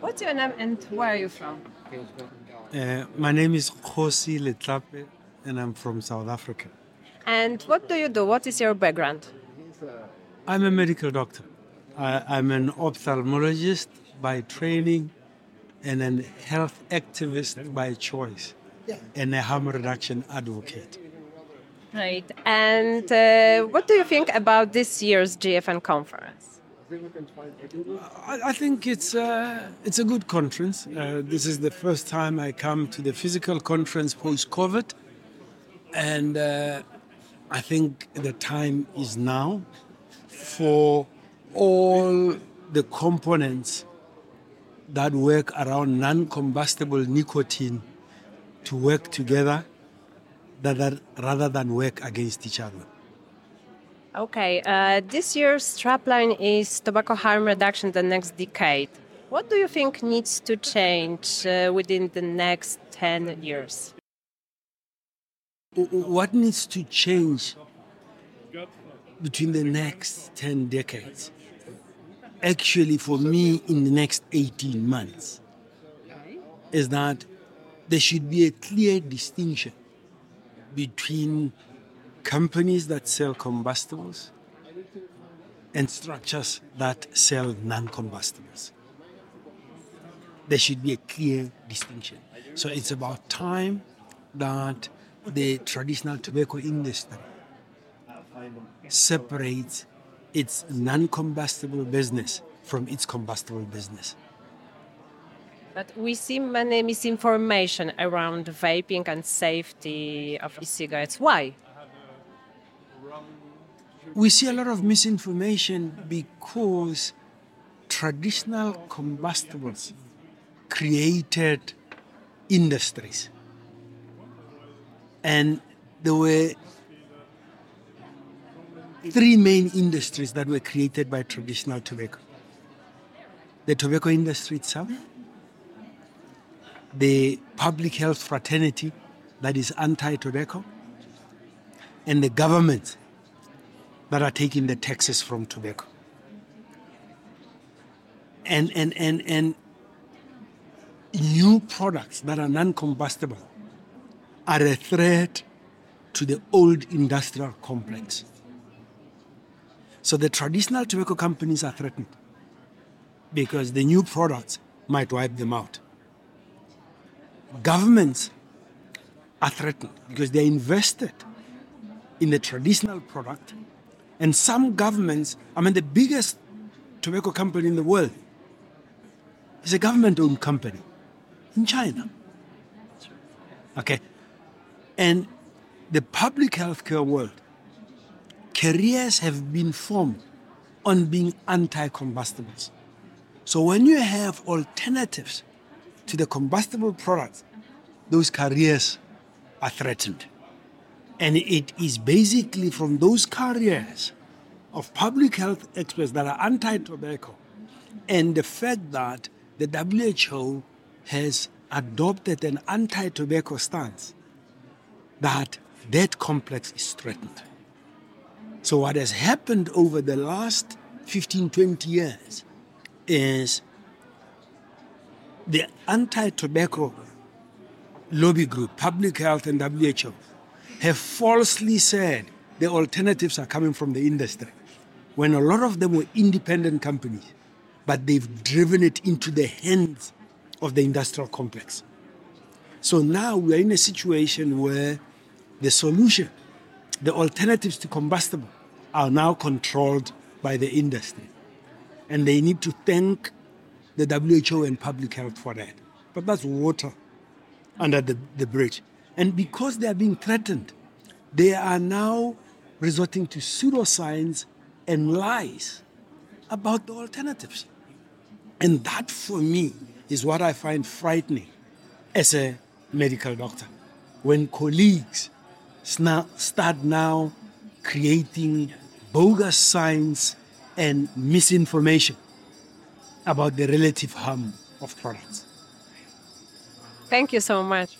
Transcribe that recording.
What's your name and where are you from? Uh, my name is Kgosi Letlape, and I'm from South Africa. And what do you do? What is your background? I'm a medical doctor. I, I'm an ophthalmologist by training and a health activist by choice, and a harm reduction advocate. Right. And uh, what do you think about this year's GFN conference? I, think it's a, it's a good conference. Uh, this is the first time I come to the physical conference post COVID, and uh, I think the time is now for all the components that work around non combustible nicotine to work together rather than work against each other. Okay, uh, this year's strapline is tobacco harm reduction the next decade. What do you think needs to change uh, within the next 10 years? What needs to change between the next 10 decades? Actually, for me, in the next 18 months, is that there should be a clear distinction between companies that sell combustibles and structures that sell non combustibles. There should be a clear distinction. So it's about time that the traditional tobacco industry separates its non combustible business from its combustible business. But we see many misinformation around vaping and safety of e-cigarettes. Why? We see a lot of misinformation because traditional combustibles created industries. And there were three main industries that were created by traditional tobacco the tobacco industry itself, the public health fraternity that is anti tobacco, and the government that are taking the taxes from tobacco. And, and, and, and new products that are non combustible are a threat to the old industrial complex. So the traditional tobacco companies are threatened because the new products might wipe them out governments are threatened because they're invested in the traditional product. And some governments, I mean, the biggest tobacco company in the world is a government owned company in China. Okay. And the public healthcare world, careers have been formed on being anti combustibles. So when you have alternatives to the combustible products, those careers are threatened. And it is basically from those careers of public health experts that are anti tobacco and the fact that the WHO has adopted an anti tobacco stance that that complex is threatened. So, what has happened over the last 15, 20 years is the anti tobacco lobby group, public health and WHO, have falsely said the alternatives are coming from the industry when a lot of them were independent companies, but they've driven it into the hands of the industrial complex. So now we are in a situation where the solution, the alternatives to combustible, are now controlled by the industry. And they need to thank the WHO and public health for that. But that's water under the, the bridge. And because they are being threatened, they are now resorting to pseudoscience and lies about the alternatives. And that, for me, is what I find frightening as a medical doctor. When colleagues start now creating bogus science and misinformation about the relative harm of products. Thank you so much.